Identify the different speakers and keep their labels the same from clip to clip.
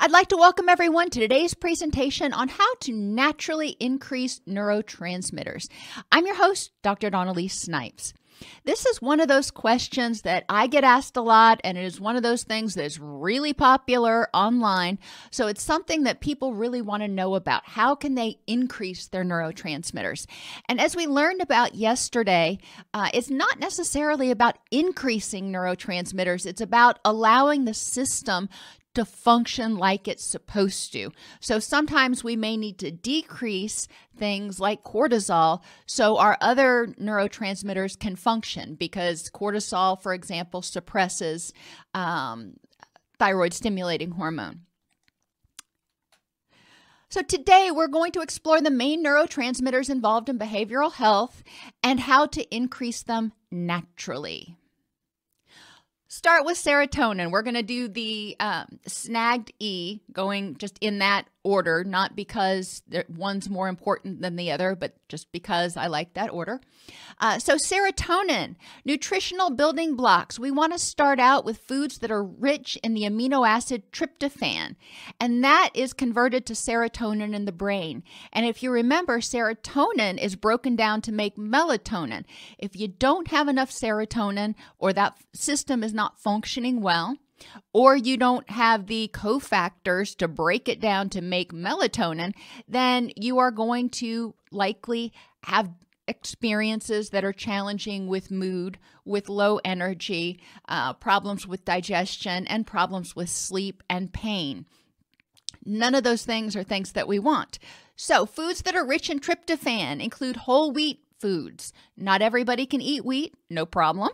Speaker 1: I'd like to welcome everyone to today's presentation on how to naturally increase neurotransmitters. I'm your host, Dr. Dawn-Elise Snipes. This is one of those questions that I get asked a lot, and it is one of those things that is really popular online. So it's something that people really want to know about. How can they increase their neurotransmitters? And as we learned about yesterday, uh, it's not necessarily about increasing neurotransmitters, it's about allowing the system to function like it's supposed to. So sometimes we may need to decrease things like cortisol so our other neurotransmitters can function because cortisol, for example, suppresses um, thyroid stimulating hormone. So, today we're going to explore the main neurotransmitters involved in behavioral health and how to increase them naturally start with serotonin. We're going to do the um, snagged E, going just in that order, not because one's more important than the other, but just because I like that order. Uh, so, serotonin, nutritional building blocks. We want to start out with foods that are rich in the amino acid tryptophan, and that is converted to serotonin in the brain. And if you remember, serotonin is broken down to make melatonin. If you don't have enough serotonin or that system is not functioning well, or you don't have the cofactors to break it down to make melatonin, then you are going to likely have experiences that are challenging with mood, with low energy, uh, problems with digestion, and problems with sleep and pain. None of those things are things that we want. So, foods that are rich in tryptophan include whole wheat foods. Not everybody can eat wheat, no problem.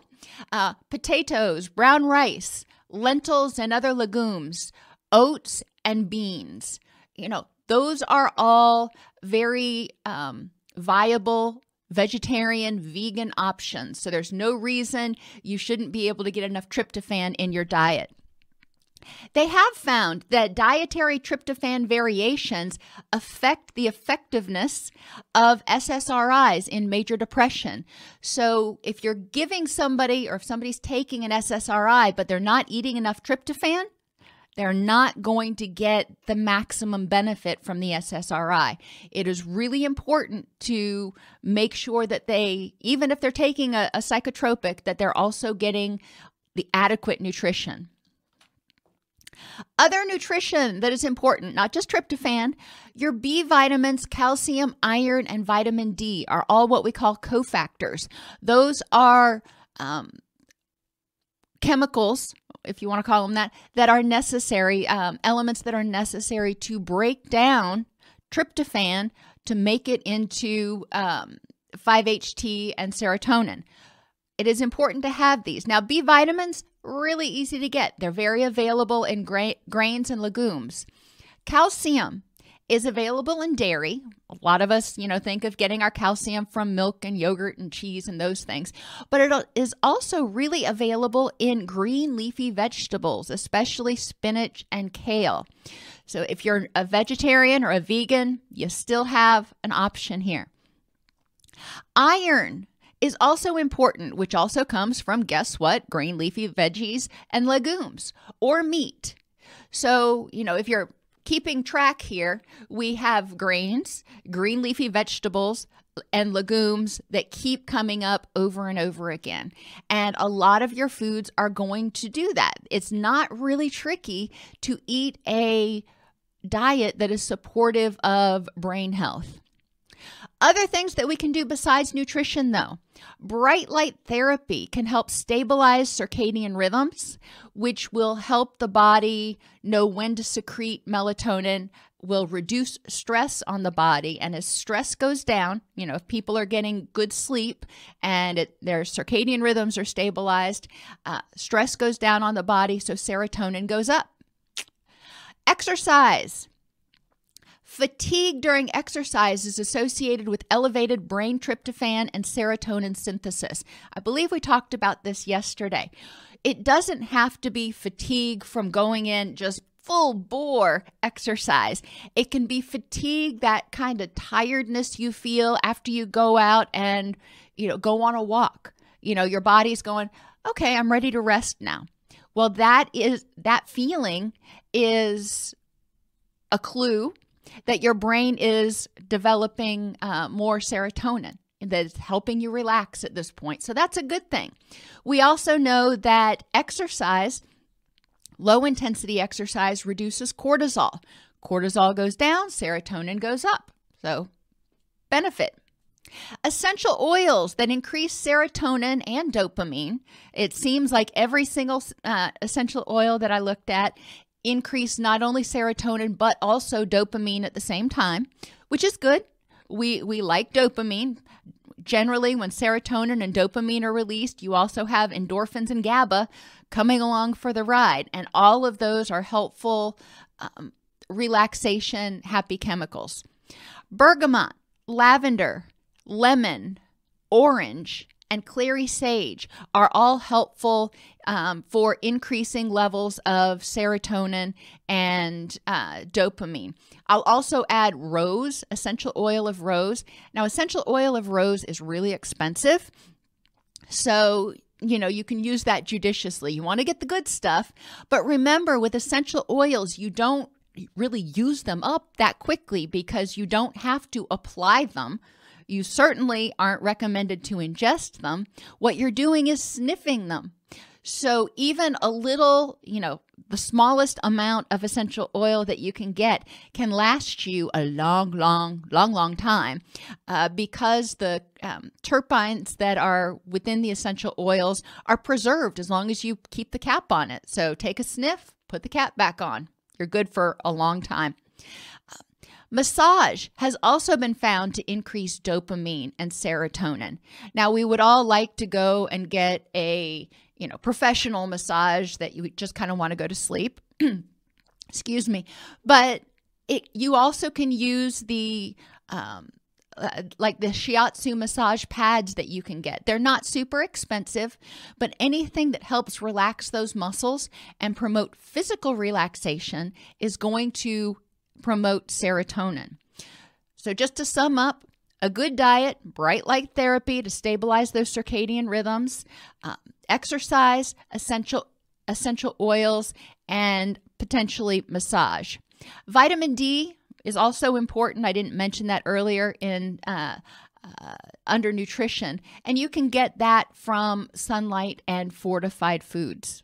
Speaker 1: Uh, potatoes, brown rice, lentils and other legumes, oats and beans. You know, those are all very um, viable vegetarian, vegan options. So there's no reason you shouldn't be able to get enough tryptophan in your diet. They have found that dietary tryptophan variations affect the effectiveness of SSRIs in major depression. So, if you're giving somebody or if somebody's taking an SSRI but they're not eating enough tryptophan, they're not going to get the maximum benefit from the SSRI. It is really important to make sure that they, even if they're taking a, a psychotropic, that they're also getting the adequate nutrition. Other nutrition that is important, not just tryptophan, your B vitamins, calcium, iron, and vitamin D are all what we call cofactors. Those are um, chemicals, if you want to call them that, that are necessary, um, elements that are necessary to break down tryptophan to make it into um, 5-HT and serotonin. It is important to have these. Now, B vitamins, really easy to get. They're very available in gra- grains and legumes. Calcium is available in dairy. A lot of us, you know, think of getting our calcium from milk and yogurt and cheese and those things, but it is also really available in green leafy vegetables, especially spinach and kale. So if you're a vegetarian or a vegan, you still have an option here. Iron is also important, which also comes from guess what? Green leafy veggies and legumes or meat. So, you know, if you're keeping track here, we have grains, green leafy vegetables, and legumes that keep coming up over and over again. And a lot of your foods are going to do that. It's not really tricky to eat a diet that is supportive of brain health. Other things that we can do besides nutrition, though bright light therapy can help stabilize circadian rhythms, which will help the body know when to secrete melatonin will reduce stress on the body. And as stress goes down, you know, if people are getting good sleep and it, their circadian rhythms are stabilized, uh, stress goes down on the body, so serotonin goes up. Exercise. Fatigue during exercise is associated with elevated brain tryptophan and serotonin synthesis. I believe we talked about this yesterday. It doesn't have to be fatigue from going in just full bore exercise. It can be fatigue, that kind of tiredness you feel after you go out and, you know, go on a walk. You know, your body's going, okay, I'm ready to rest now. Well, that is that feeling is a clue that your brain is developing uh, more serotonin that's helping you relax at this point. So that's a good thing. We also know that exercise Low intensity exercise reduces cortisol. Cortisol goes down, serotonin goes up. So, benefit. Essential oils that increase serotonin and dopamine. It seems like every single uh, essential oil that I looked at increased not only serotonin but also dopamine at the same time, which is good. We we like dopamine. Generally, when serotonin and dopamine are released, you also have endorphins and GABA coming along for the ride. And all of those are helpful um, relaxation, happy chemicals. Bergamot, lavender, lemon, orange, and clary sage are all helpful um, for increasing levels of serotonin and uh, dopamine. I'll also add rose, essential oil of rose. Now, essential oil of rose is really expensive. So you know, you can use that judiciously. You want to get the good stuff. But remember, with essential oils, you don't really use them up that quickly because you don't have to apply them. You certainly aren't recommended to ingest them. What you're doing is sniffing them. So even a little, you know, the smallest amount of essential oil that you can get can last you a long, long, long, long time uh, because the um, terpenes that are within the essential oils are preserved as long as you keep the cap on it. So take a sniff, put the cap back on. You're good for a long time. Massage has also been found to increase dopamine and serotonin. Now, we would all like to go and get a you know, professional massage that you just kind of want to go to sleep. Excuse me. But it, you also can use the um, uh, like the shiatsu massage pads that you can get. They're not super expensive, but anything that helps relax those muscles and promote physical relaxation is going to promote serotonin. So, just to sum up, a good diet, bright light therapy to stabilize those circadian rhythms, um, exercise, essential essential oils, and potentially massage. Vitamin D is also important. I didn't mention that earlier in uh, uh, under nutrition, and you can get that from sunlight and fortified foods.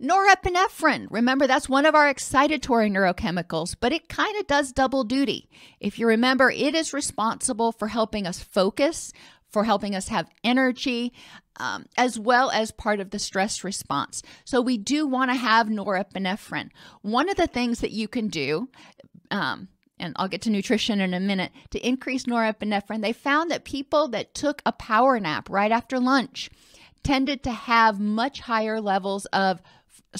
Speaker 1: Norepinephrine, remember that's one of our excitatory neurochemicals, but it kind of does double duty. If you remember, it is responsible for helping us focus, for helping us have energy, um, as well as part of the stress response. So, we do want to have norepinephrine. One of the things that you can do, um, and I'll get to nutrition in a minute, to increase norepinephrine, they found that people that took a power nap right after lunch tended to have much higher levels of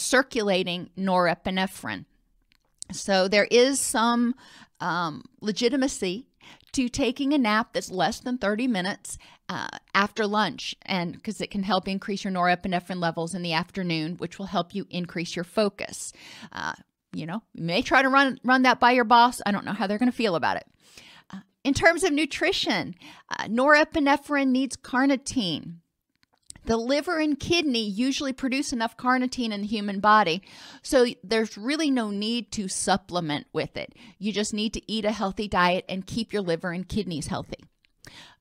Speaker 1: circulating norepinephrine. So, there is some um, legitimacy to taking a nap that's less than 30 minutes uh, after lunch and because it can help increase your norepinephrine levels in the afternoon which will help you increase your focus. Uh, you know you may try to run run that by your boss. I don't know how they're going to feel about it. Uh, in terms of nutrition uh, norepinephrine needs carnitine the liver and kidney usually produce enough carnitine in the human body, so there's really no need to supplement with it. You just need to eat a healthy diet and keep your liver and kidneys healthy.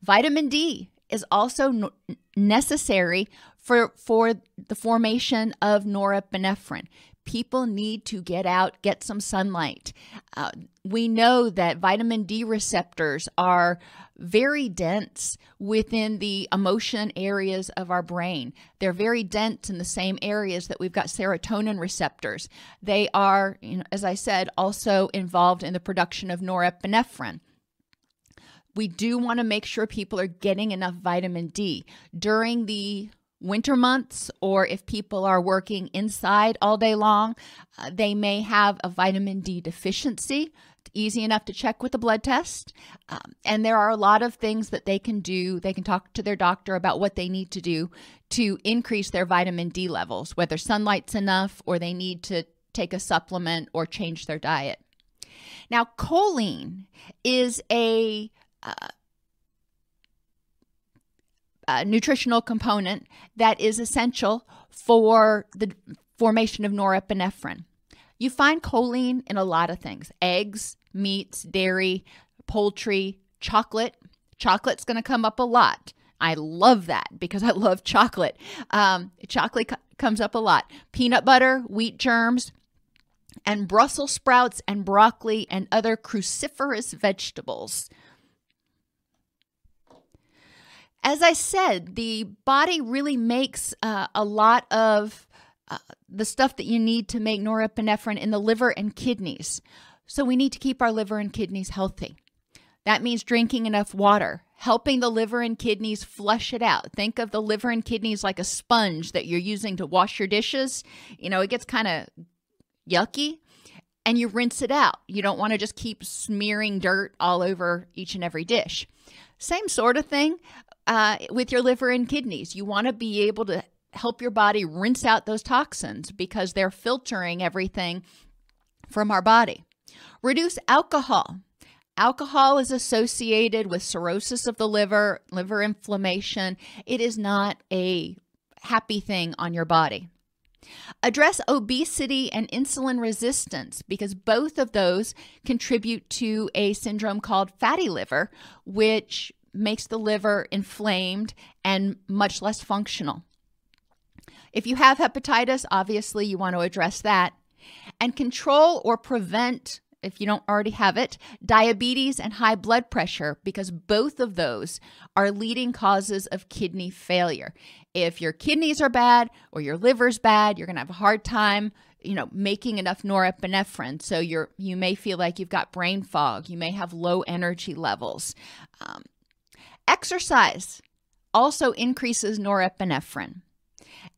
Speaker 1: Vitamin D is also necessary for, for the formation of norepinephrine. People need to get out, get some sunlight. Uh, we know that vitamin D receptors are very dense within the emotion areas of our brain. They're very dense in the same areas that we've got serotonin receptors. They are, you know, as I said, also involved in the production of norepinephrine. We do want to make sure people are getting enough vitamin D during the winter months or if people are working inside all day long, uh, they may have a vitamin D deficiency. Easy enough to check with a blood test. Um, and there are a lot of things that they can do. They can talk to their doctor about what they need to do to increase their vitamin D levels, whether sunlight's enough or they need to take a supplement or change their diet. Now, choline is a uh, nutritional component that is essential for the formation of norepinephrine. You find choline in a lot of things eggs, meats, dairy, poultry, chocolate. Chocolate's going to come up a lot. I love that because I love chocolate. Um, chocolate co- comes up a lot. Peanut butter, wheat germs, and Brussels sprouts and broccoli and other cruciferous vegetables as I said, the body really makes uh, a lot of uh, the stuff that you need to make norepinephrine in the liver and kidneys. So we need to keep our liver and kidneys healthy. That means drinking enough water, helping the liver and kidneys flush it out. Think of the liver and kidneys like a sponge that you're using to wash your dishes. You know, it gets kind of yucky and you rinse it out. You don't want to just keep smearing dirt all over each and every dish. Same sort of thing uh, with your liver and kidneys. You want to be able to help your body rinse out those toxins because they're filtering everything from our body. Reduce alcohol. Alcohol is associated with cirrhosis of the liver, liver inflammation. It is not a happy thing on your body. Address obesity and insulin resistance because both of those contribute to a syndrome called fatty liver, which makes the liver inflamed and much less functional. If you have hepatitis, obviously you want to address that. And control or prevent, if you don't already have it, diabetes and high blood pressure, because both of those are leading causes of kidney failure. If your kidneys are bad or your liver's bad, you're going to have a hard time you know making enough norepinephrine so you're you may feel like you've got brain fog you may have low energy levels um, Exercise also increases norepinephrine.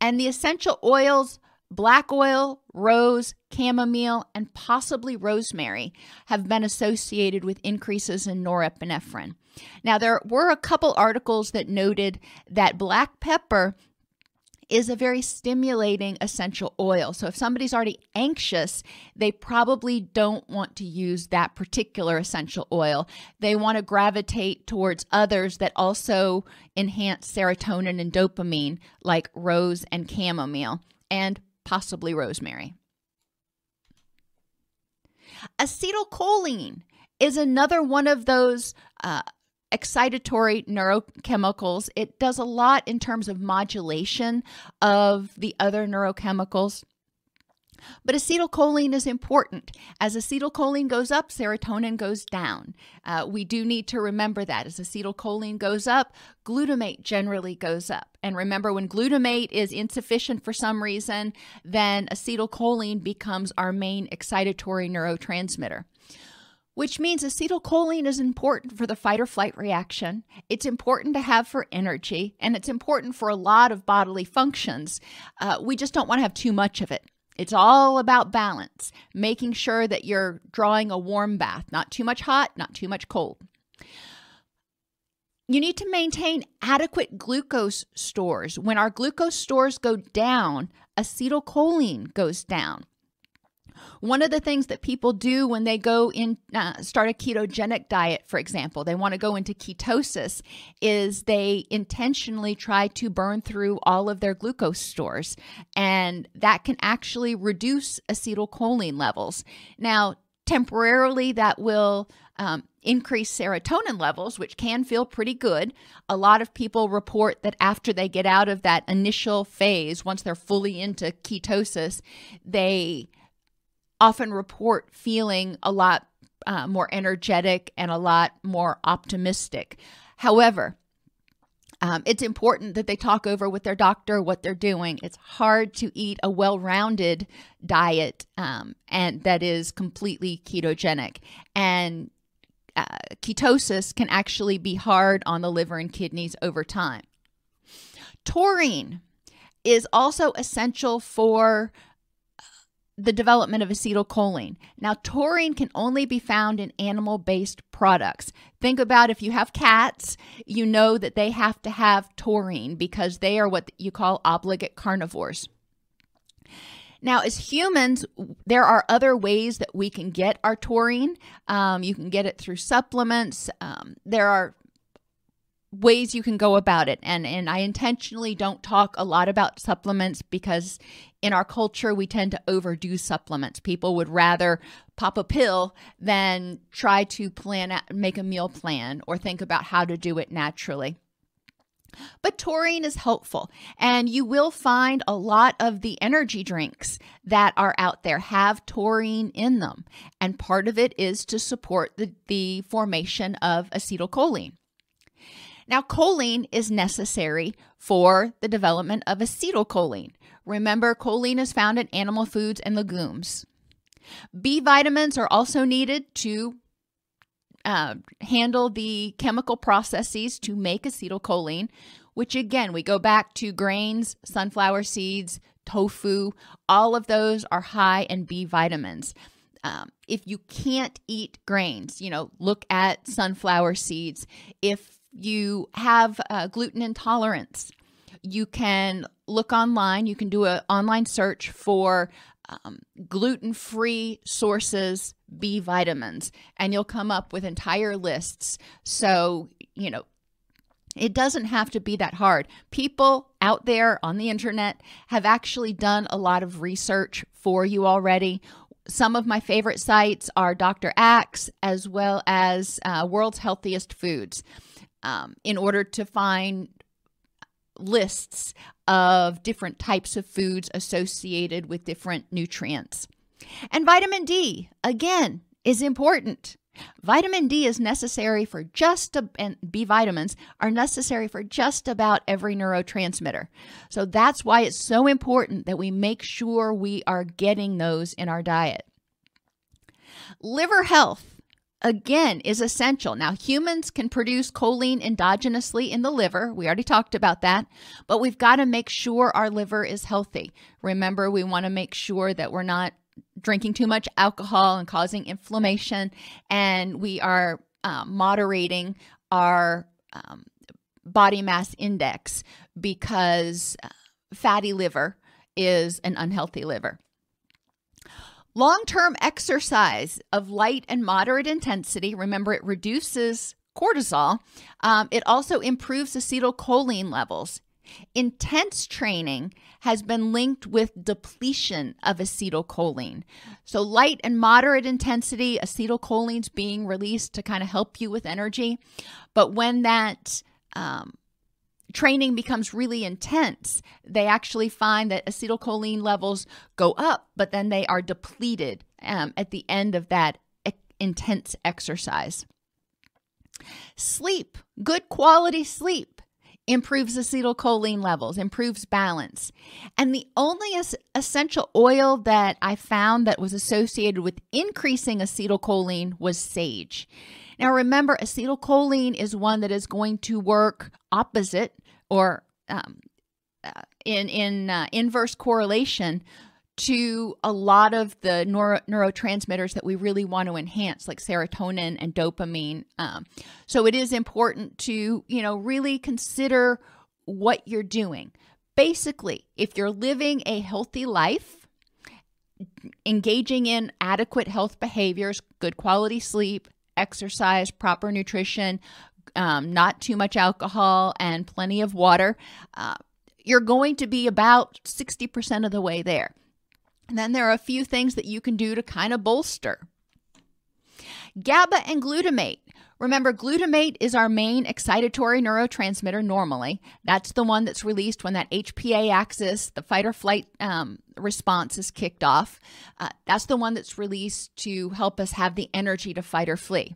Speaker 1: And the essential oils, black oil, rose, chamomile, and possibly rosemary, have been associated with increases in norepinephrine. Now, there were a couple articles that noted that black pepper is a very stimulating essential oil. So if somebody's already anxious, they probably don't want to use that particular essential oil. They want to gravitate towards others that also enhance serotonin and dopamine, like rose and chamomile, and possibly rosemary. Acetylcholine is another one of those uh, excitatory neurochemicals. It does a lot in terms of modulation of the other neurochemicals. But acetylcholine is important. As acetylcholine goes up, serotonin goes down. Uh, we do need to remember that. As acetylcholine goes up, glutamate generally goes up. And remember, when glutamate is insufficient for some reason, then acetylcholine becomes our main excitatory neurotransmitter which means acetylcholine is important for the fight or flight reaction. It's important to have for energy, and it's important for a lot of bodily functions. Uh, we just don't want to have too much of it. It's all about balance, making sure that you're drawing a warm bath, not too much hot, not too much cold. You need to maintain adequate glucose stores. When our glucose stores go down, acetylcholine goes down. One of the things that people do when they go in, uh, start a ketogenic diet, for example, they want to go into ketosis, is they intentionally try to burn through all of their glucose stores. And that can actually reduce acetylcholine levels. Now, temporarily, that will um, increased serotonin levels, which can feel pretty good. A lot of people report that after they get out of that initial phase, once they're fully into ketosis, they often report feeling a lot uh, more energetic and a lot more optimistic. However, um, it's important that they talk over with their doctor what they're doing. It's hard to eat a well rounded diet um, and that is completely ketogenic. And uh, ketosis can actually be hard on the liver and kidneys over time. Taurine is also essential for the development of acetylcholine. Now, taurine can only be found in animal based products. Think about if you have cats, you know that they have to have taurine because they are what you call obligate carnivores. Now, as humans, there are other ways that we can get our taurine. Um, you can get it through supplements. Um, there are ways you can go about it and and I intentionally don't talk a lot about supplements because in our culture we tend to overdo supplements. People would rather pop a pill than try to plan make a meal plan or think about how to do it naturally. But taurine is helpful, and you will find a lot of the energy drinks that are out there have taurine in them. And part of it is to support the, the formation of acetylcholine. Now, choline is necessary for the development of acetylcholine. Remember, choline is found in animal foods and legumes. B vitamins are also needed to uh, handle the chemical processes to make acetylcholine, which again, we go back to grains, sunflower seeds, tofu, all of those are high in B vitamins. Um, if you can't eat grains, you know, look at sunflower seeds. If you have uh, gluten intolerance, you can look online. You can do an online search for um, gluten free sources B vitamins, and you'll come up with entire lists. So, you know, it doesn't have to be that hard. People out there on the internet have actually done a lot of research for you already. Some of my favorite sites are Dr. Axe as well as uh, World's Healthiest Foods um, in order to find lists of different types of foods associated with different nutrients. And vitamin D, again, is important. Vitamin D is necessary for just a, and B vitamins are necessary for just about every neurotransmitter. So that's why it's so important that we make sure we are getting those in our diet. Liver health again is essential. Now, humans can produce choline endogenously in the liver. We already talked about that, but we've got to make sure our liver is healthy. Remember, we want to make sure that we're not drinking too much alcohol and causing inflammation, and we are uh, moderating our um, body mass index because uh, fatty liver is an unhealthy liver. Long term exercise of light and moderate intensity, remember, it reduces cortisol. Um, it also improves acetylcholine levels. Intense training has been linked with depletion of acetylcholine. So, light and moderate intensity, acetylcholine's being released to kind of help you with energy. But when that um, training becomes really intense, they actually find that acetylcholine levels go up, but then they are depleted um, at the end of that e- intense exercise. Sleep, good quality sleep, improves acetylcholine levels, improves balance. And the only es- essential oil that I found that was associated with increasing acetylcholine was sage. Now, remember, acetylcholine is one that is going to work opposite or um, uh, in in uh, inverse correlation to a lot of the neuro- neurotransmitters that we really want to enhance, like serotonin and dopamine. Um, so it is important to you know really consider what you're doing. Basically, if you're living a healthy life, engaging in adequate health behaviors, good quality sleep, exercise, proper nutrition, um, not too much alcohol, and plenty of water, uh, you're going to be about 60% of the way there. And then there are a few things that you can do to kind of bolster. GABA and glutamate. Remember, glutamate is our main excitatory neurotransmitter normally. That's the one that's released when that HPA axis, the fight or flight um, response, is kicked off. Uh, that's the one that's released to help us have the energy to fight or flee.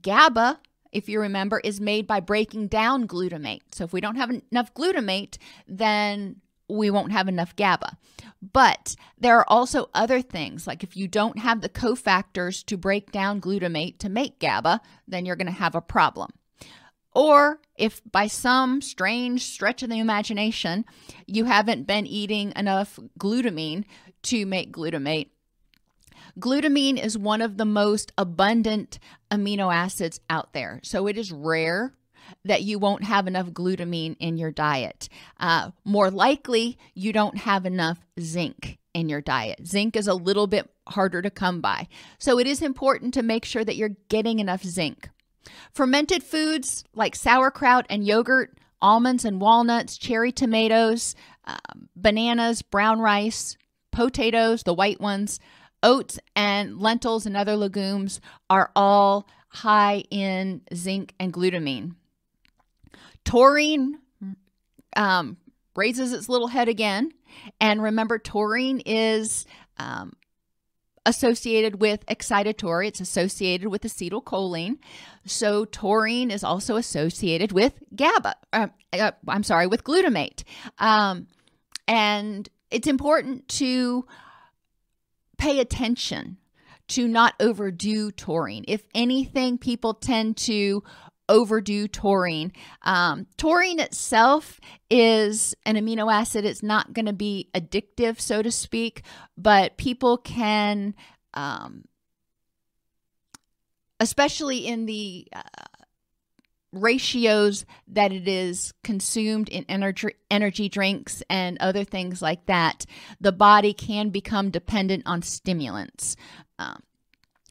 Speaker 1: GABA, if you remember, is made by breaking down glutamate. So if we don't have enough glutamate, then we won't have enough GABA. But there are also other things, like if you don't have the cofactors to break down glutamate to make GABA, then you're going to have a problem. Or if by some strange stretch of the imagination you haven't been eating enough glutamine to make glutamate, Glutamine is one of the most abundant amino acids out there. So it is rare that you won't have enough glutamine in your diet. Uh, more likely, you don't have enough zinc in your diet. Zinc is a little bit harder to come by. So it is important to make sure that you're getting enough zinc. Fermented foods like sauerkraut and yogurt, almonds and walnuts, cherry tomatoes, uh, bananas, brown rice, potatoes, the white ones, oats and lentils and other legumes are all high in zinc and glutamine. Taurine um, raises its little head again. And remember, taurine is um, associated with excitatory, it's associated with acetylcholine. So, taurine is also associated with GABA. Uh, uh, I'm sorry, with glutamate. Um, and it's important to pay attention to not overdo taurine. If anything, people tend to overdo taurine. Um, taurine itself is an amino acid. It's not going to be addictive, so to speak, but people can, um, especially in the uh, ratios that it is consumed in energy energy drinks and other things like that, the body can become dependent on stimulants. Um,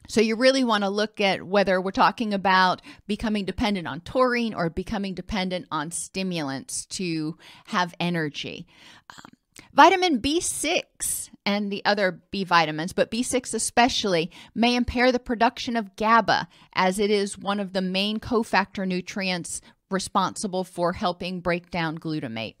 Speaker 1: so you really want to look at whether we're talking about becoming dependent on taurine or becoming dependent on stimulants to have energy. Um, vitamin B6 and the other B vitamins, but B6 especially, may impair the production of GABA as it is one of the main cofactor nutrients responsible for helping break down glutamate.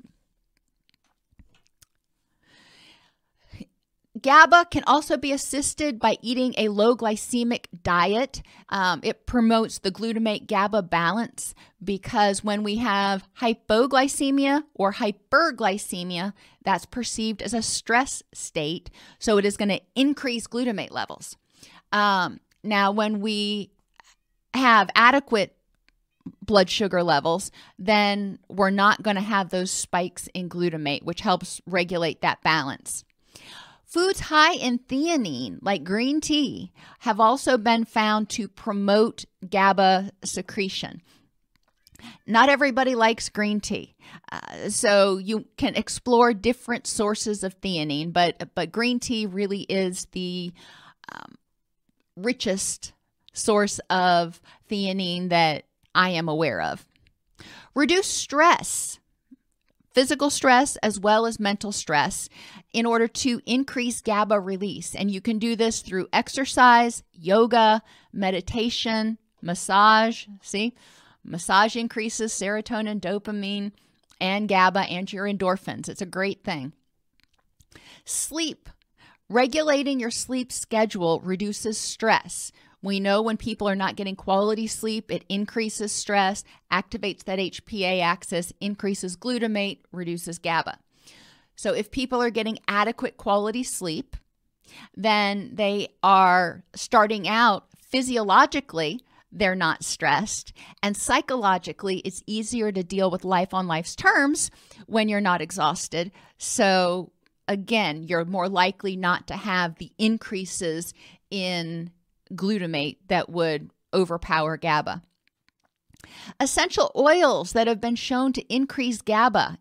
Speaker 1: GABA can also be assisted by eating a low glycemic diet. Um, it promotes the glutamate GABA balance because when we have hypoglycemia or hyperglycemia, that's perceived as a stress state. So it is going to increase glutamate levels. Um, now, when we have adequate blood sugar levels, then we're not going to have those spikes in glutamate, which helps regulate that balance. Foods high in theanine, like green tea, have also been found to promote GABA secretion. Not everybody likes green tea, uh, so you can explore different sources of theanine, but but green tea really is the um, richest source of theanine that I am aware of. Reduce stress physical stress as well as mental stress in order to increase GABA release. And you can do this through exercise, yoga, meditation, massage. See, massage increases serotonin, dopamine, and GABA and your endorphins. It's a great thing. Sleep. Regulating your sleep schedule reduces stress. We know when people are not getting quality sleep, it increases stress, activates that HPA axis, increases glutamate, reduces GABA. So if people are getting adequate quality sleep, then they are starting out physiologically they're not stressed. And psychologically, it's easier to deal with life on life's terms when you're not exhausted. So, again, you're more likely not to have the increases in glutamate that would overpower GABA. Essential oils that have been shown to increase GABA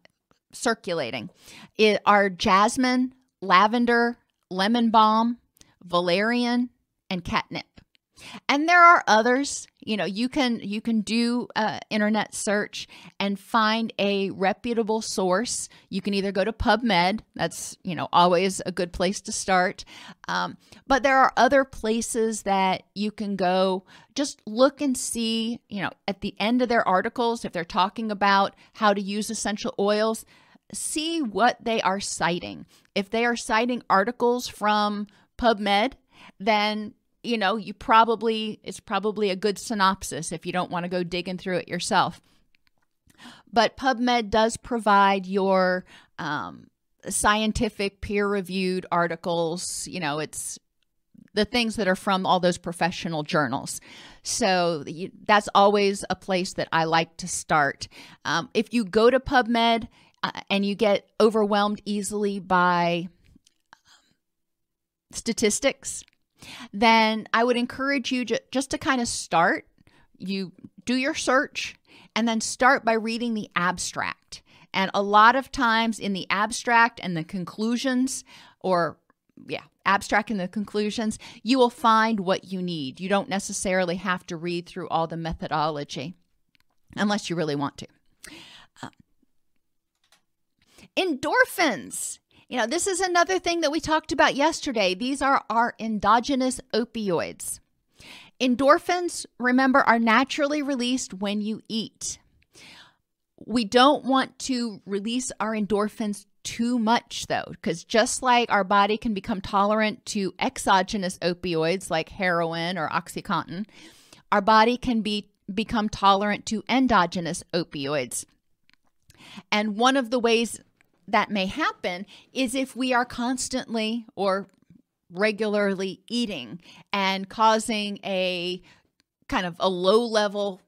Speaker 1: circulating it are jasmine, lavender, lemon balm, valerian, and catnip. And there are others. You know, you can you can do a internet search and find a reputable source. You can either go to PubMed. That's you know always a good place to start. Um, but there are other places that you can go. Just look and see. You know, at the end of their articles, if they're talking about how to use essential oils, see what they are citing. If they are citing articles from PubMed, then you know, you probably, it's probably a good synopsis if you don't want to go digging through it yourself. But PubMed does provide your um, scientific peer reviewed articles. You know, it's the things that are from all those professional journals. So you, that's always a place that I like to start. Um, if you go to PubMed uh, and you get overwhelmed easily by statistics, then I would encourage you just to kind of start. You do your search and then start by reading the abstract. And a lot of times in the abstract and the conclusions, or yeah, abstract and the conclusions, you will find what you need. You don't necessarily have to read through all the methodology unless you really want to. Uh, endorphins. You know, this is another thing that we talked about yesterday. These are our endogenous opioids. Endorphins, remember, are naturally released when you eat. We don't want to release our endorphins too much, though, because just like our body can become tolerant to exogenous opioids like heroin or Oxycontin, our body can be become tolerant to endogenous opioids. And one of the ways that may happen is if we are constantly or regularly eating and causing a kind of a low level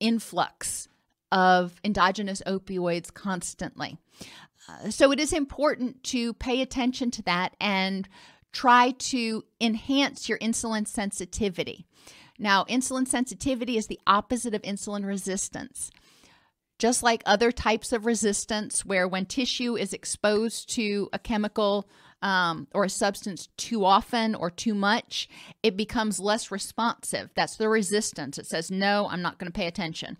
Speaker 1: influx of endogenous opioids constantly. Uh, so it is important to pay attention to that and try to enhance your insulin sensitivity. Now, insulin sensitivity is the opposite of insulin resistance. Just like other types of resistance, where when tissue is exposed to a chemical um, or a substance too often or too much, it becomes less responsive. That's the resistance. It says, no, I'm not going to pay attention.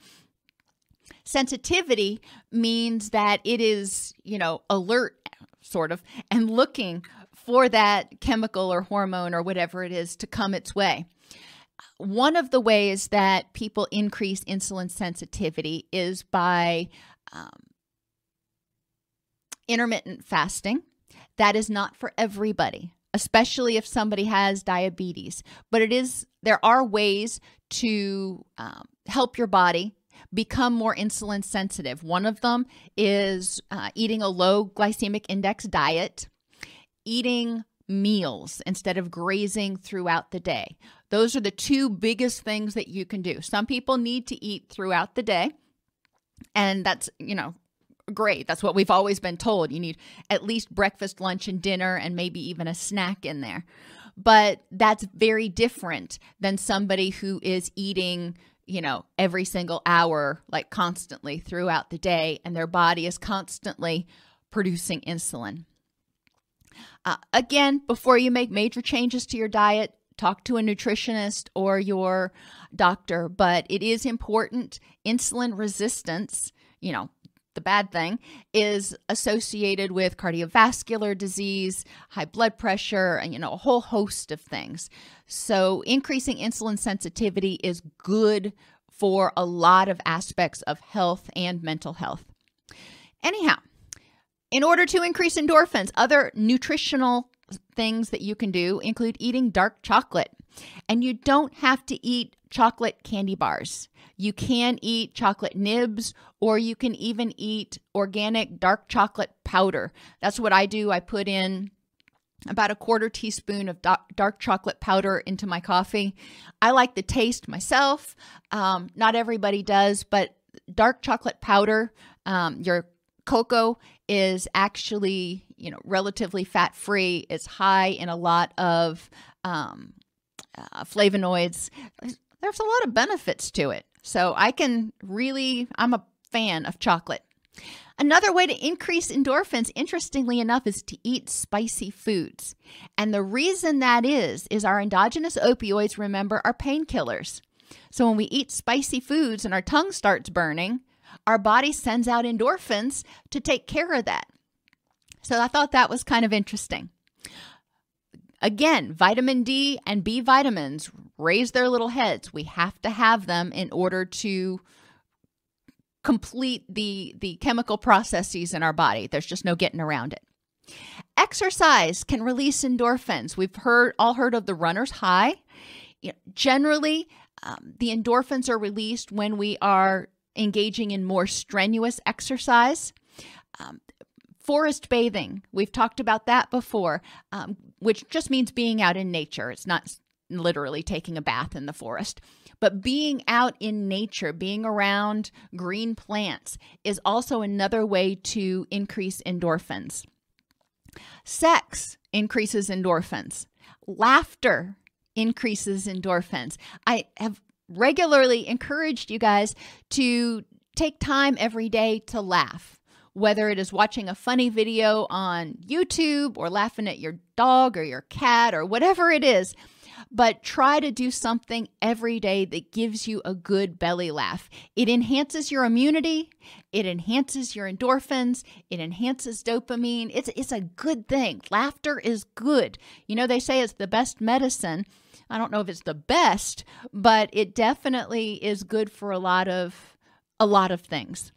Speaker 1: Sensitivity means that it is, you know, alert, sort of, and looking for that chemical or hormone or whatever it is to come its way one of the ways that people increase insulin sensitivity is by um, intermittent fasting. That is not for everybody, especially if somebody has diabetes. But it is there are ways to um, help your body become more insulin sensitive. One of them is uh, eating a low glycemic index diet, eating meals instead of grazing throughout the day. Those are the two biggest things that you can do. Some people need to eat throughout the day, and that's, you know, great. That's what we've always been told. You need at least breakfast, lunch, and dinner, and maybe even a snack in there. But that's very different than somebody who is eating, you know, every single hour, like constantly throughout the day, and their body is constantly producing insulin. Uh, again, before you make major changes to your diet, talk to a nutritionist or your doctor. But it is important. Insulin resistance, you know, the bad thing, is associated with cardiovascular disease, high blood pressure, and, you know, a whole host of things. So, increasing insulin sensitivity is good for a lot of aspects of health and mental health. Anyhow, in order to increase endorphins, other nutritional things that you can do include eating dark chocolate. And you don't have to eat chocolate candy bars. You can eat chocolate nibs, or you can even eat organic dark chocolate powder. That's what I do. I put in about a quarter teaspoon of dark chocolate powder into my coffee. I like the taste myself. Um, not everybody does, but dark chocolate powder, um, your cocoa is actually you know relatively fat free it's high in a lot of um, uh, flavonoids there's a lot of benefits to it so i can really i'm a fan of chocolate Another way to increase endorphins, interestingly enough, is to eat spicy foods. And the reason that is, is our endogenous opioids, remember, are painkillers. So when we eat spicy foods and our tongue starts burning, our body sends out endorphins to take care of that. So I thought that was kind of interesting. Again, vitamin D and B vitamins raise their little heads. We have to have them in order to complete the the chemical processes in our body. There's just no getting around it. Exercise can release endorphins. We've heard all heard of the runner's high. You know, generally, um, the endorphins are released when we are engaging in more strenuous exercise. Um, forest bathing, we've talked about that before, um, which just means being out in nature. It's not literally taking a bath in the forest. But being out in nature, being around green plants, is also another way to increase endorphins. Sex increases endorphins. Laughter increases endorphins. I have regularly encouraged you guys to take time every day to laugh, whether it is watching a funny video on YouTube or laughing at your dog or your cat or whatever it is but try to do something every day that gives you a good belly laugh. It enhances your immunity, it enhances your endorphins, it enhances dopamine. It's it's a good thing. Laughter is good. You know they say it's the best medicine. I don't know if it's the best, but it definitely is good for a lot of a lot of things.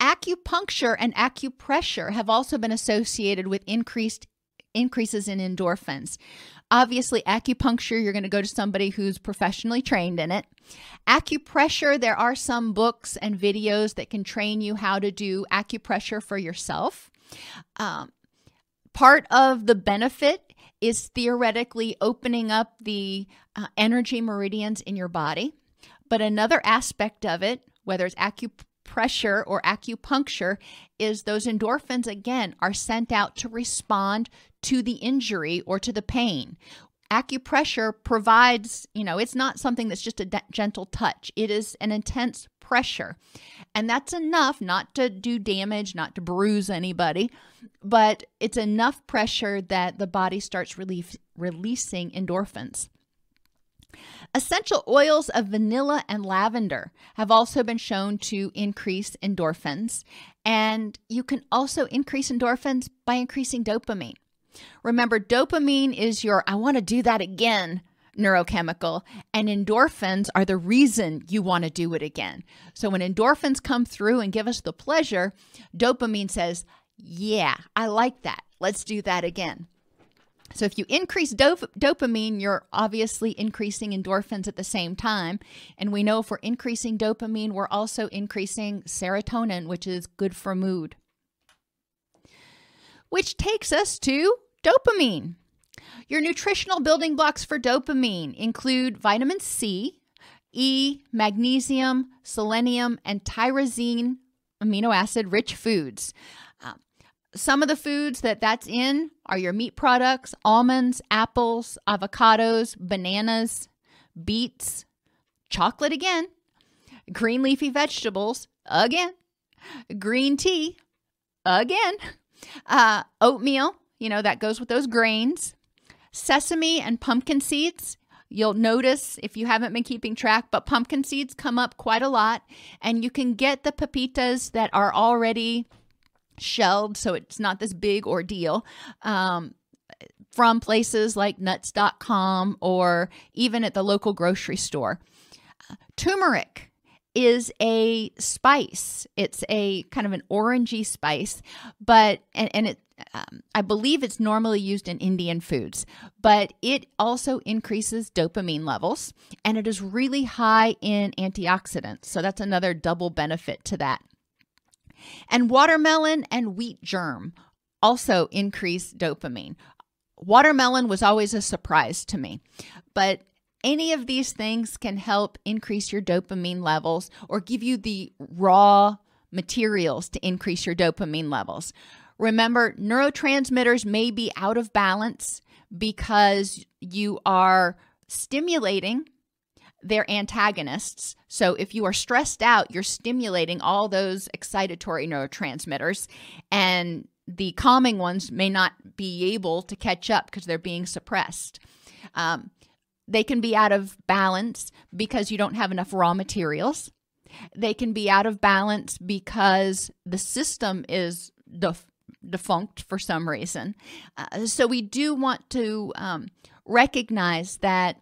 Speaker 1: Acupuncture and acupressure have also been associated with increased increases in endorphins. Obviously, acupuncture, you're going to go to somebody who's professionally trained in it. Acupressure, there are some books and videos that can train you how to do acupressure for yourself. Um, part of the benefit is theoretically opening up the uh, energy meridians in your body. But another aspect of it, whether it's acupressure or acupuncture, is those endorphins again are sent out to respond to the injury or to the pain. Acupressure provides, you know, it's not something that's just a de- gentle touch, it is an intense pressure. And that's enough not to do damage, not to bruise anybody, but it's enough pressure that the body starts relief- releasing endorphins. Essential oils of vanilla and lavender have also been shown to increase endorphins, and you can also increase endorphins by increasing dopamine. Remember, dopamine is your I want to do that again neurochemical, and endorphins are the reason you want to do it again. So when endorphins come through and give us the pleasure, dopamine says, Yeah, I like that. Let's do that again. So if you increase dopamine, you're obviously increasing endorphins at the same time. And we know if we're increasing dopamine, we're also increasing serotonin, which is good for mood. Which takes us to dopamine. Your nutritional building blocks for dopamine include vitamin C, E, magnesium, selenium, and tyrosine amino acid rich foods. Some of the foods that that's in are your meat products, almonds, apples, avocados, bananas, beets, chocolate again, green leafy vegetables again, green tea again, uh, oatmeal, you know, that goes with those grains. Sesame and pumpkin seeds. You'll notice if you haven't been keeping track, but pumpkin seeds come up quite a lot. And you can get the pepitas that are already shelled, so it's not this big ordeal. Um, from places like nuts.com or even at the local grocery store. Turmeric is a spice. It's a kind of an orangey spice, but and, and it um, I believe it's normally used in Indian foods, but it also increases dopamine levels and it is really high in antioxidants. So that's another double benefit to that. And watermelon and wheat germ also increase dopamine. Watermelon was always a surprise to me, but any of these things can help increase your dopamine levels or give you the raw materials to increase your dopamine levels. Remember, neurotransmitters may be out of balance because you are stimulating their antagonists. So if you are stressed out, you're stimulating all those excitatory neurotransmitters, and the calming ones may not be able to catch up because they're being suppressed. Um, they can be out of balance because you don't have enough raw materials. They can be out of balance because the system is def- defunct for some reason. Uh, so we do want to um, recognize that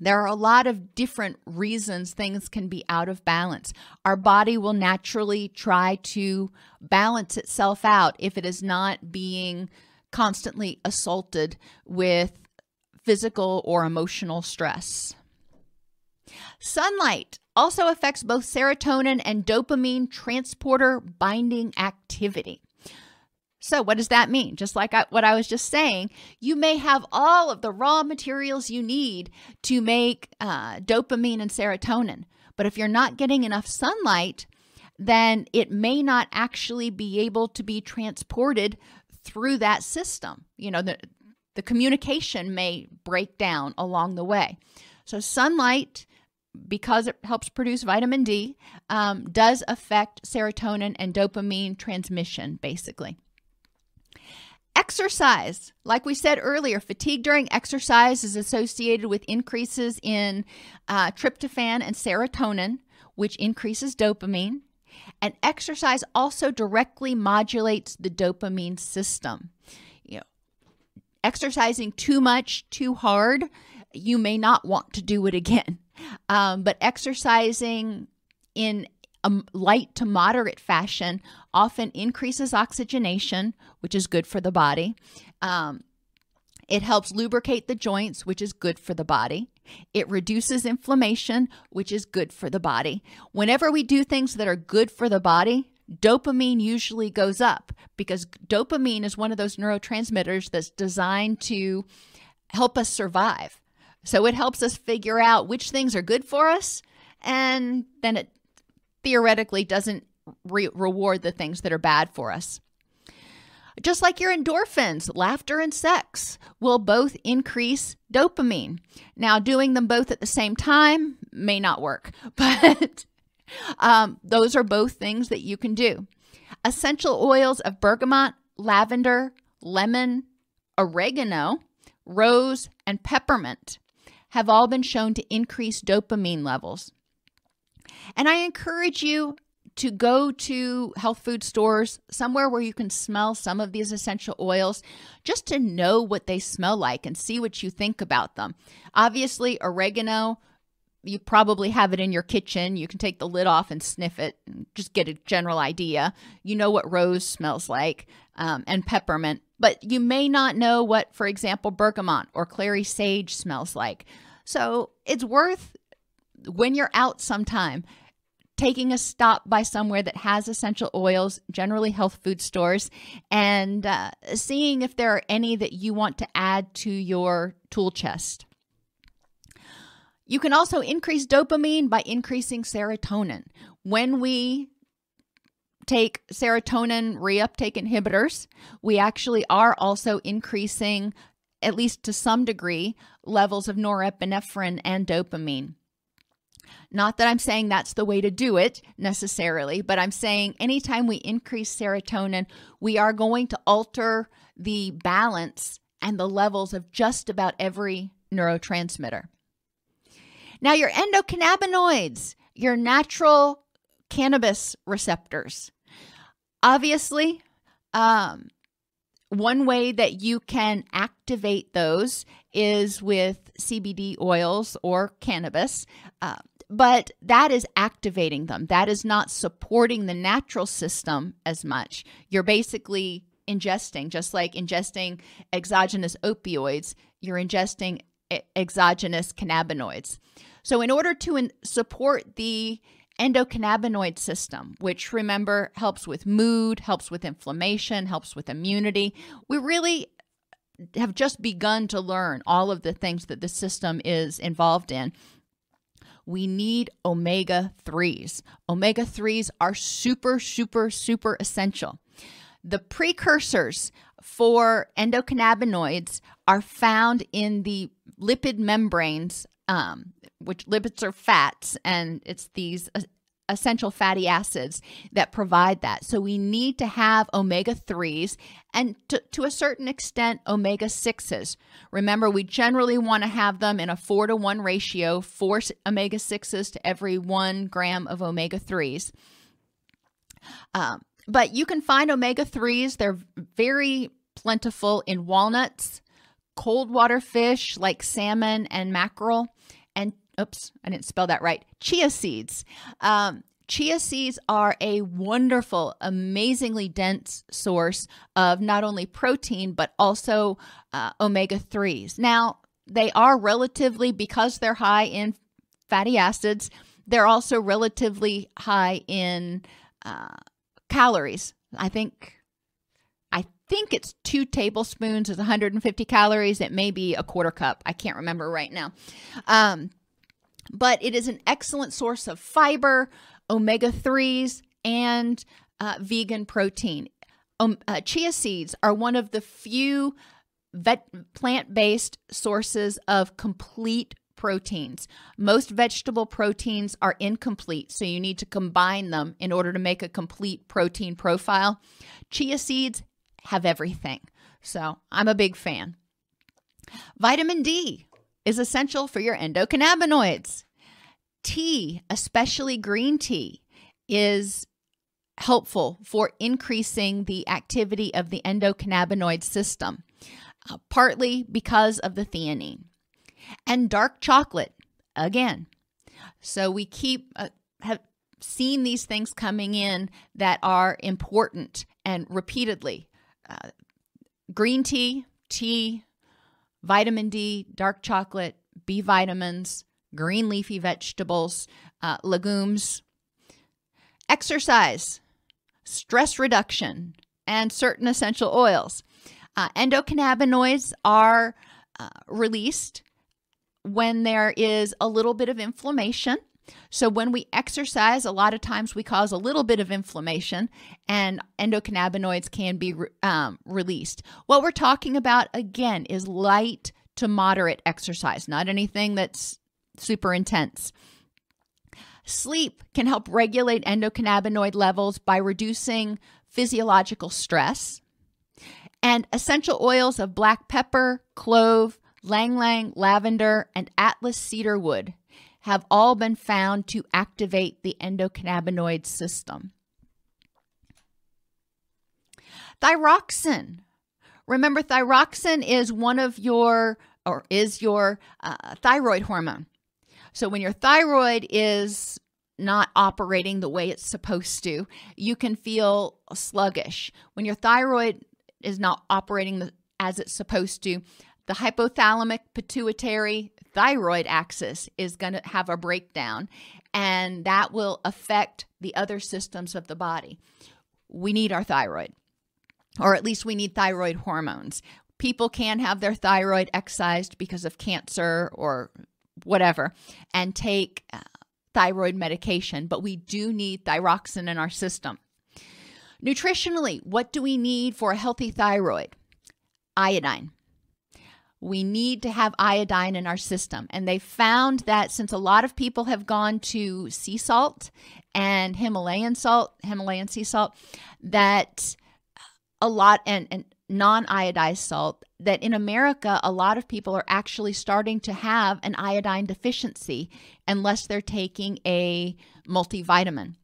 Speaker 1: there are a lot of different reasons things can be out of balance. Our body will naturally try to balance itself out if it is not being constantly assaulted with physical or emotional stress. Sunlight also affects both serotonin and dopamine transporter binding activity. So, what does that mean? Just like I, what I was just saying, you may have all of the raw materials you need to make uh, dopamine and serotonin. But if you're not getting enough sunlight, then it may not actually be able to be transported through that system. You know, the, the communication may break down along the way. So, sunlight, because it helps produce vitamin D, um, does affect serotonin and dopamine transmission, basically. Exercise. Like we said earlier, fatigue during exercise is associated with increases in uh, tryptophan and serotonin, which increases dopamine. And exercise also directly modulates the dopamine system. You know, exercising too much, too hard, you may not want to do it again. Um, but exercising in a light to moderate fashion often increases oxygenation, which is good for the body. Um, it helps lubricate the joints, which is good for the body. It reduces inflammation, which is good for the body. Whenever we do things that are good for the body, dopamine usually goes up because dopamine is one of those neurotransmitters that's designed to help us survive. So it helps us figure out which things are good for us, and then it theoretically doesn't re- reward the things that are bad for us. Just like your endorphins, laughter and sex will both increase dopamine. Now, doing them both at the same time may not work, but um, those are both things that you can do. Essential oils of bergamot, lavender, lemon, oregano, rose, and peppermint have all been shown to increase dopamine levels. And I encourage you to go to health food stores, somewhere where you can smell some of these essential oils, just to know what they smell like and see what you think about them. Obviously, oregano, you probably have it in your kitchen. You can take the lid off and sniff it, and just get a general idea. You know what rose smells like um, and peppermint, but you may not know what, for example, bergamot or clary sage smells like. So it's worth when you're out sometime, taking a stop by somewhere that has essential oils, generally health food stores, and uh, seeing if there are any that you want to add to your tool chest. You can also increase dopamine by increasing serotonin. When we take serotonin reuptake inhibitors, we actually are also increasing, at least to some degree, levels of norepinephrine and dopamine. Not that I'm saying that's the way to do it necessarily, but I'm saying anytime we increase serotonin, we are going to alter the balance and the levels of just about every neurotransmitter. Now, your endocannabinoids, your natural cannabis receptors. Obviously, um, one way that you can activate those is with CBD oils or cannabis. Uh, but that is activating them. That is not supporting the natural system as much. You're basically ingesting, just like ingesting exogenous opioids, you're ingesting exogenous cannabinoids. So, in order to in- support the endocannabinoid system, which remember helps with mood, helps with inflammation, helps with immunity, we really have just begun to learn all of the things that the system is involved in we need omega 3s. Omega 3s are super, super, super essential. The precursors for endocannabinoids are found in the lipid membranes, um, which lipids are fats, and it's these essential fatty acids that provide that. So we need to have omega 3s and to, to a certain extent, omega 6s. Remember, we generally want to have them in a four to one ratio, four omega 6s to every one gram of omega 3s. Um, but you can find omega 3s, they're very plentiful in walnuts, cold water fish like salmon and mackerel, and oops, I didn't spell that right. Chia seeds. Um, chia seeds are a wonderful, amazingly dense source of not only protein, but also uh, omega 3s. Now, they are relatively, because they're high in fatty acids, they're also relatively high in uh, calories. I think think it's two tablespoons is 150 calories. It may be a quarter cup. I can't remember right now. Um, but it is an excellent source of fiber, omega 3s, and uh, vegan protein. Um, uh, chia seeds are one of the few vet- plant based sources of complete proteins. Most vegetable proteins are incomplete, so you need to combine them in order to make a complete protein profile. Chia seeds have everything, so I'm a big fan. Vitamin D is essential for your endocannabinoids. Tea, especially green tea, is helpful for increasing the activity of the endocannabinoid system, uh, partly because of the theanine. And dark chocolate, again. So we keep, uh, have seen these things coming in that are important and repeatedly. Uh, green tea, tea, vitamin D, dark chocolate, B vitamins, green leafy vegetables, uh, legumes, exercise, stress reduction, and certain essential oils. Uh, endocannabinoids are uh, released when there is a little bit of inflammation. So, when we exercise, a lot of times we cause a little bit of inflammation and endocannabinoids can be um, released. What we're talking about again is light to moderate exercise, not anything that's super intense. Sleep can help regulate endocannabinoid levels by reducing physiological stress. And essential oils of black pepper, clove, Ylang Ylang lavender, and Atlas cedarwood have all been found to activate the endocannabinoid system. Thyroxin. Remember, thyroxin is one of your, or is your uh, thyroid hormone. So when your thyroid is not operating the way it's supposed to, you can feel sluggish. When your thyroid is not operating as it's supposed to, the hypothalamic pituitary thyroid axis is going to have a breakdown, and that will affect the other systems of the body. We need our thyroid, or at least we need thyroid hormones. People can have their thyroid excised because of cancer or whatever and take uh, thyroid medication, but we do need thyroxin in our system. Nutritionally, what do we need for a healthy thyroid? Iodine we need to have iodine in our system. And they found that since a lot of people have gone to sea salt and Himalayan salt, Himalayan sea salt, that a lot and, and non iodized salt, that in America, a lot of people are actually starting to have an iodine deficiency unless they're taking a multivitamin.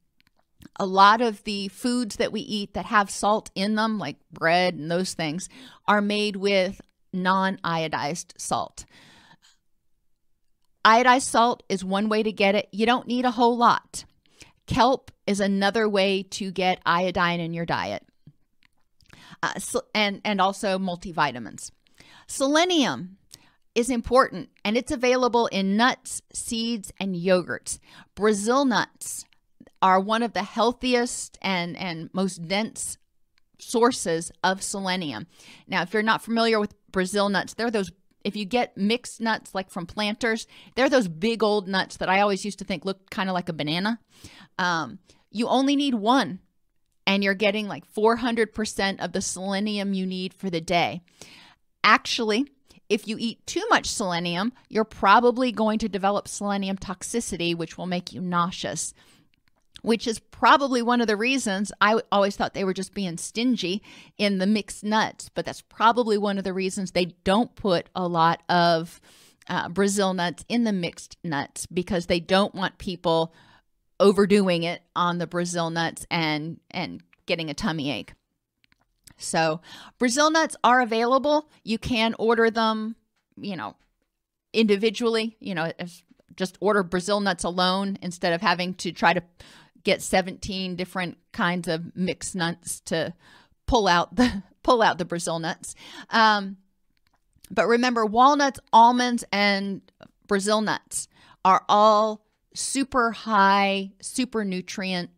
Speaker 1: A lot of the foods that we eat that have salt in them, like bread and those things, are made with non iodized salt. Iodized salt is one way to get it. You don't need a whole lot. Kelp is another way to get iodine in your diet. Uh, so, and, and also multivitamins. Selenium is important and it's available in nuts, seeds, and yogurts. Brazil nuts are one of the healthiest and, and most dense sources of selenium. Now, if you're not familiar with Brazil nuts. They're those if you get mixed nuts like from planters, they're those big old nuts that I always used to think looked kind of like a banana. Um, you only need one and you're getting like 400% of the selenium you need for the day. Actually, if you eat too much selenium, you're probably going to develop selenium toxicity, which will make you nauseous which is probably one of the reasons I always thought they were just being stingy in the mixed nuts. But that's probably one of the reasons they don't put a lot of uh, Brazil nuts in the mixed nuts because they don't want people overdoing it on the Brazil nuts and and getting a tummy ache. So, Brazil nuts are available. You can order them, you know, individually, you know, just order Brazil nuts alone instead of having to try to get 17 different kinds of mixed nuts to pull out the pull out the Brazil nuts. Um, but remember, walnuts, almonds, and Brazil nuts are all super high, super nutrient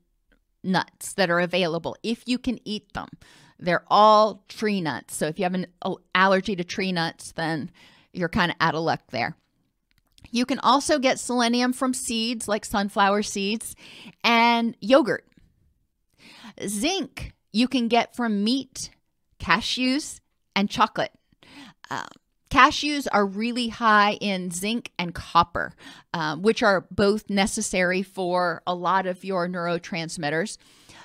Speaker 1: nuts that are available if you can eat them. They're all tree nuts. So if you have an allergy to tree nuts, then you're kind of out of luck there. You can also get selenium from seeds like sunflower seeds and yogurt. Zinc you can get from meat, cashews, and chocolate. Uh, cashews are really high in zinc and copper, uh, which are both necessary for a lot of your neurotransmitters.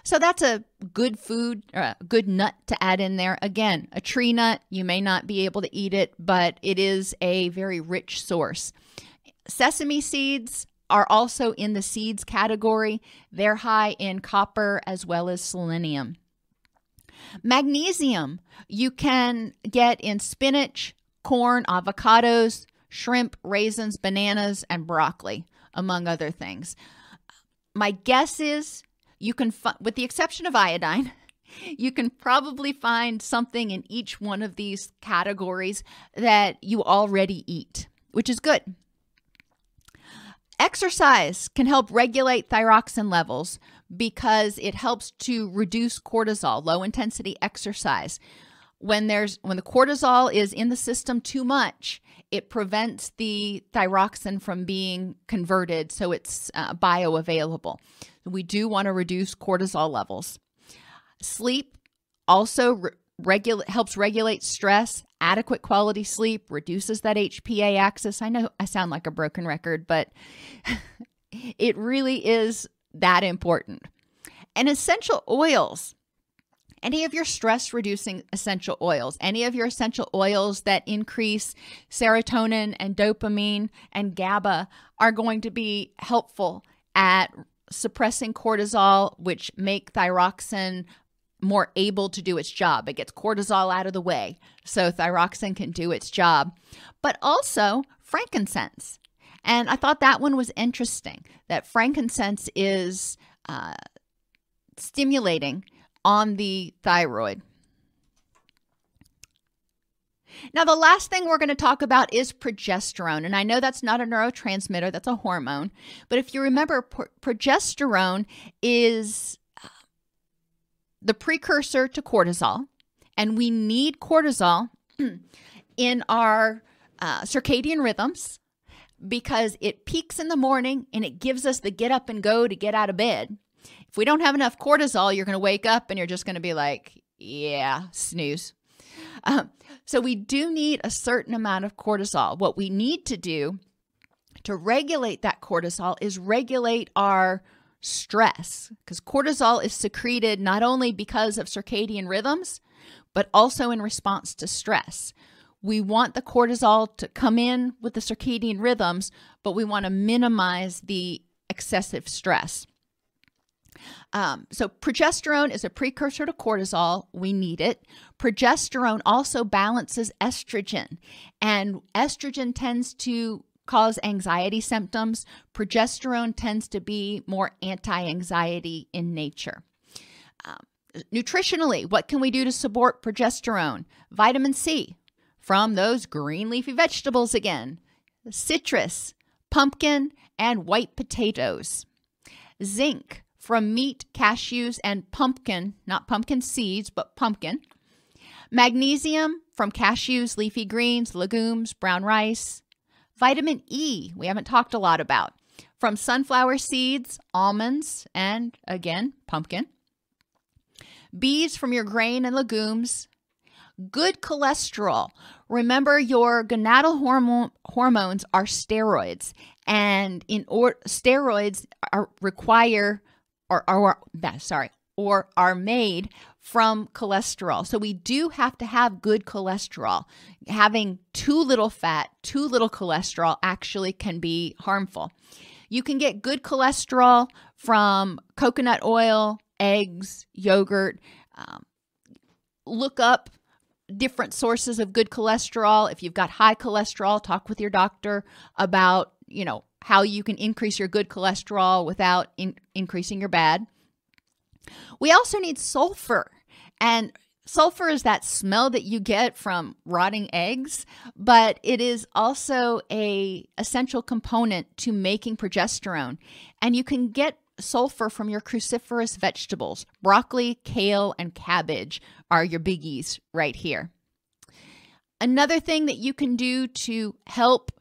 Speaker 1: So that's a good food, uh, good nut to add in there. Again, a tree nut, you may not be able to eat it, but it is a very rich source. Sesame seeds are also in the seeds category. They're high in copper as well as selenium. Magnesium you can get in spinach, corn, avocados, shrimp, raisins, bananas, and broccoli, among other things. My guess is you can, with the exception of iodine, you can probably find something in each one of these categories that you already eat, which is good. Exercise can help regulate thyroxin levels because it helps to reduce cortisol, low intensity exercise. When there's when the cortisol is in the system too much, it prevents the thyroxin from being converted so it's uh, bioavailable. We do want to reduce cortisol levels. Sleep also re- regula- helps regulate stress. Adequate quality sleep reduces that HPA axis. I know I sound like a broken record, but it really is that important. And essential oils, any of your stress reducing essential oils, any of your essential oils that increase serotonin and dopamine and GABA are going to be helpful at suppressing cortisol, which make thyroxine more able to do its job. It gets cortisol out of the way so thyroxine can do its job. But also frankincense. And I thought that one was interesting that frankincense is uh, stimulating on the thyroid. Now, the last thing we're going to talk about is progesterone. And I know that's not a neurotransmitter, that's a hormone. But if you remember, pro- progesterone is the precursor to cortisol, and we need cortisol in our uh, circadian rhythms because it peaks in the morning and it gives us the get up and go to get out of bed. If we don't have enough cortisol, you're going to wake up and you're just going to be like, yeah, snooze. Um, so we do need a certain amount of cortisol. What we need to do to regulate that cortisol is regulate our stress because cortisol is secreted not only because of circadian rhythms, but also in response to stress. We want the cortisol to come in with the circadian rhythms, but we want to minimize the excessive stress. Um, so, progesterone is a precursor to cortisol. We need it. Progesterone also balances estrogen, and estrogen tends to cause anxiety symptoms, progesterone tends to be more anti anxiety in nature. Um, nutritionally, what can we do to support progesterone? Vitamin C from those green leafy vegetables again, citrus, pumpkin, and white potatoes. Zinc from meat, cashews, and pumpkin, not pumpkin seeds, but pumpkin. Magnesium from cashews, leafy greens, legumes, brown rice. Vitamin E, we haven't talked a lot about, from sunflower seeds, almonds, and again, pumpkin. B's from your grain and legumes, good cholesterol. Remember, your gonadal hormone, hormones are steroids, and in or steroids are require or are sorry or are made from cholesterol. So we do have to have good cholesterol. Having too little fat, too little cholesterol actually can be harmful. You can get good cholesterol from coconut oil, eggs, yogurt. Um, look up different sources of good cholesterol. If you've got high cholesterol, talk with your doctor about, you know, how you can increase your good cholesterol without in- increasing your bad. We also need sulfur. And sulfur is that smell that you get from rotting eggs, but it is also a essential component to making progesterone. And you can get sulfur from your cruciferous vegetables. Broccoli, kale, and cabbage are your biggies right here. Another thing that you can do to help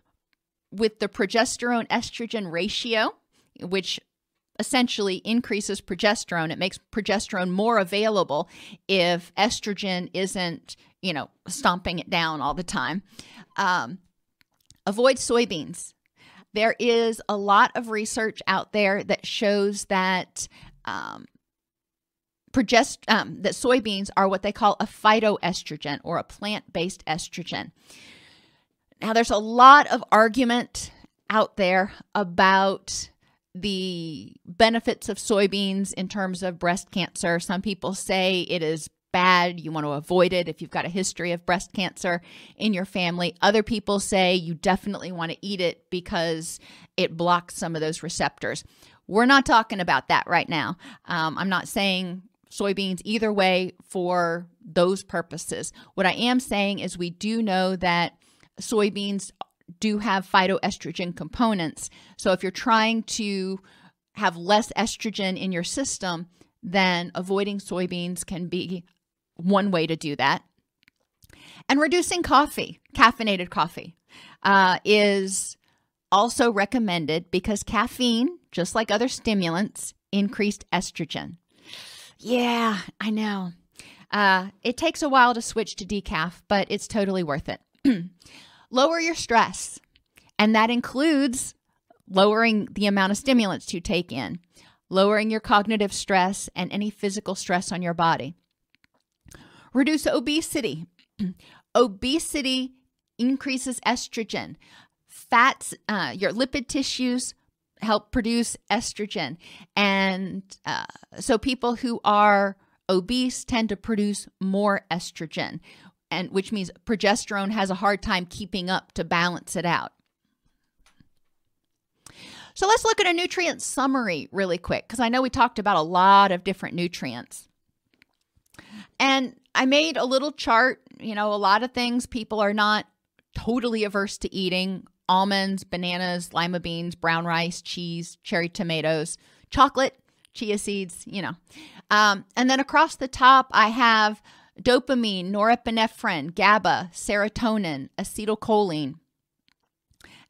Speaker 1: with the progesterone estrogen ratio, which essentially increases progesterone. It makes progesterone more available if estrogen isn't, you know, stomping it down all the time. Um, avoid soybeans. There is a lot of research out there that shows that um, progest- um, that soybeans are what they call a phytoestrogen or a plant-based estrogen. Now, there's a lot of argument out there about the benefits of soybeans in terms of breast cancer. Some people say it is bad. You want to avoid it if you've got a history of breast cancer in your family. Other people say you definitely want to eat it because it blocks some of those receptors. We're not talking about that right now. Um, I'm not saying soybeans either way for those purposes. What I am saying is we do know that soybeans do have phytoestrogen components. So if you're trying to have less estrogen in your system, then avoiding soybeans can be one way to do that. And reducing coffee, caffeinated coffee, uh, is also recommended because caffeine, just like other stimulants, increased estrogen. Yeah, I know. Uh, it takes a while to switch to decaf, but it's totally worth it. Lower your stress, and that includes lowering the amount of stimulants you take in, lowering your cognitive stress and any physical stress on your body. Reduce obesity. obesity increases estrogen. Fats, uh, your lipid tissues help produce estrogen. And uh, so people who are obese tend to produce more estrogen, and which means progesterone has a hard time keeping up to balance it out. So let's look at a nutrient summary really quick because I know we talked about a lot of different nutrients. And I made a little chart, you know, a lot of things people are not totally averse to eating almonds, bananas, lima beans, brown rice, cheese, cherry tomatoes, chocolate, chia seeds, you know. Um, and then across the top, I have dopamine, norepinephrine, GABA, serotonin, acetylcholine.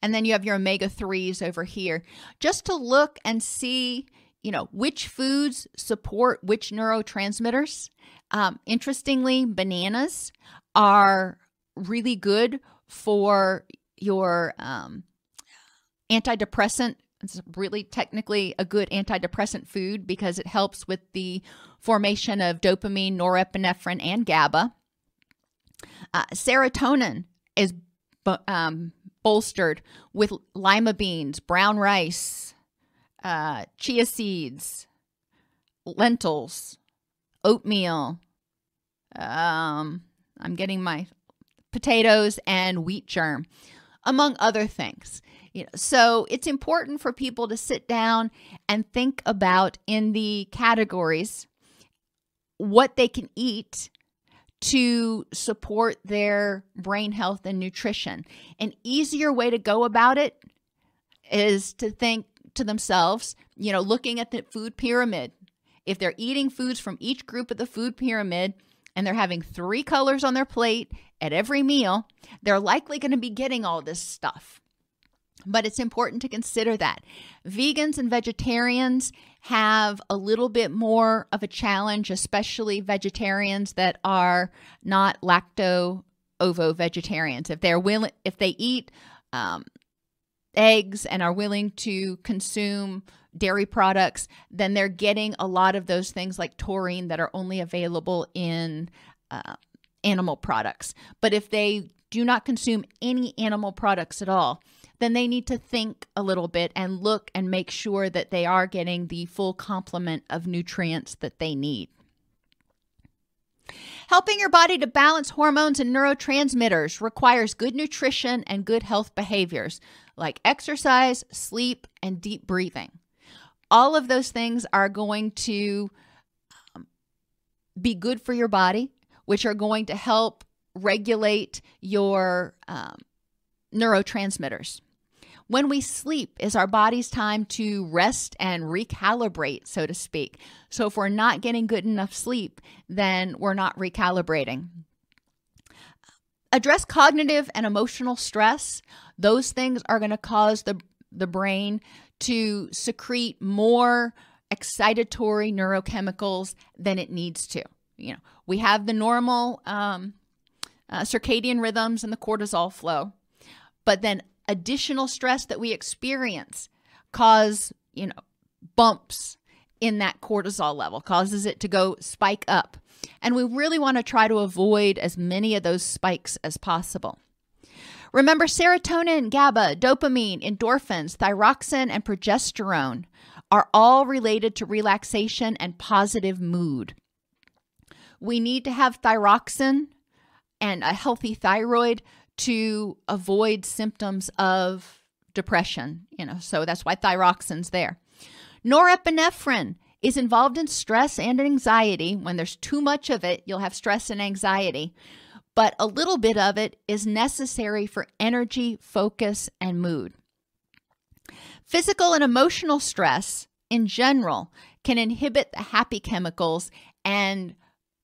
Speaker 1: And then you have your omega 3s over here, just to look and see, you know, which foods support which neurotransmitters. Um, interestingly, bananas are really good for your um, antidepressant it's really technically a good antidepressant food because it helps with the formation of dopamine, norepinephrine, and GABA. Uh, serotonin is um, bolstered with lima beans, brown rice, uh, chia seeds, lentils, oatmeal. Um, I'm getting my potatoes and wheat germ, among other things. You know, so it's important for people to sit down and think about in the categories what they can eat to support their brain health and nutrition. An easier way to go about it is to think to themselves, you know, looking at the food pyramid. If they're eating foods from each group of the food pyramid and they're having three colors on their plate at every meal, they're likely going to be getting all this stuff. But it's important to consider that. Vegans and vegetarians have a little bit more of a challenge, especially vegetarians that are not lacto ovo vegetarians. If they're willing, if they eat um, eggs and are willing to consume dairy products, then they're getting a lot of those things like taurine that are only available in uh, animal products. But if they do not consume any animal products at all, then they need to think a little bit and look and make sure that they are getting the full complement of nutrients that they need. Helping your body to balance hormones and neurotransmitters requires good nutrition and good health behaviors like exercise, sleep, and deep breathing. All of those things are going to um, be good for your body, which are going to help regulate your um, neurotransmitters. When we sleep is our body's time to rest and recalibrate, so to speak. So if we're not getting good enough sleep, then we're not recalibrating. Address cognitive and emotional stress. Those things are going to cause the, the brain to secrete more excitatory neurochemicals than it needs to. You know, we have the normal um, uh, circadian rhythms and the cortisol flow, but then additional stress that we experience cause, you know, bumps in that cortisol level, causes it to go spike up. And we really want to try to avoid as many of those spikes as possible. Remember, serotonin, GABA, dopamine, endorphins, thyroxine, and progesterone are all related to relaxation and positive mood. We need to have thyroxine and a healthy thyroid to avoid symptoms of depression, you know, so that's why thyroxine's there. Norepinephrine is involved in stress and anxiety. When there's too much of it, you'll have stress and anxiety, but a little bit of it is necessary for energy, focus, and mood. Physical and emotional stress in general can inhibit the happy chemicals and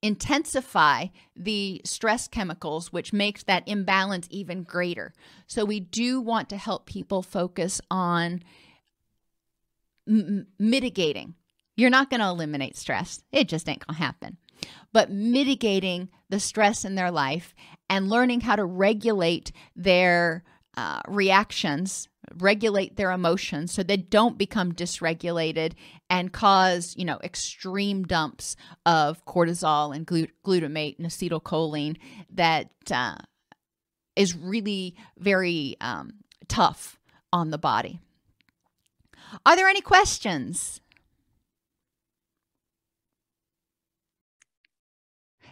Speaker 1: intensify the stress chemicals, which makes that imbalance even greater. So, we do want to help people focus on mitigating. You're not going to eliminate stress, it just ain't going to happen. But mitigating the stress in their life and learning how to regulate their uh, reactions regulate their emotions so they don't become dysregulated and cause you know extreme dumps of cortisol and glut- glutamate and acetylcholine that uh, is really very um, tough on the body. Are there any questions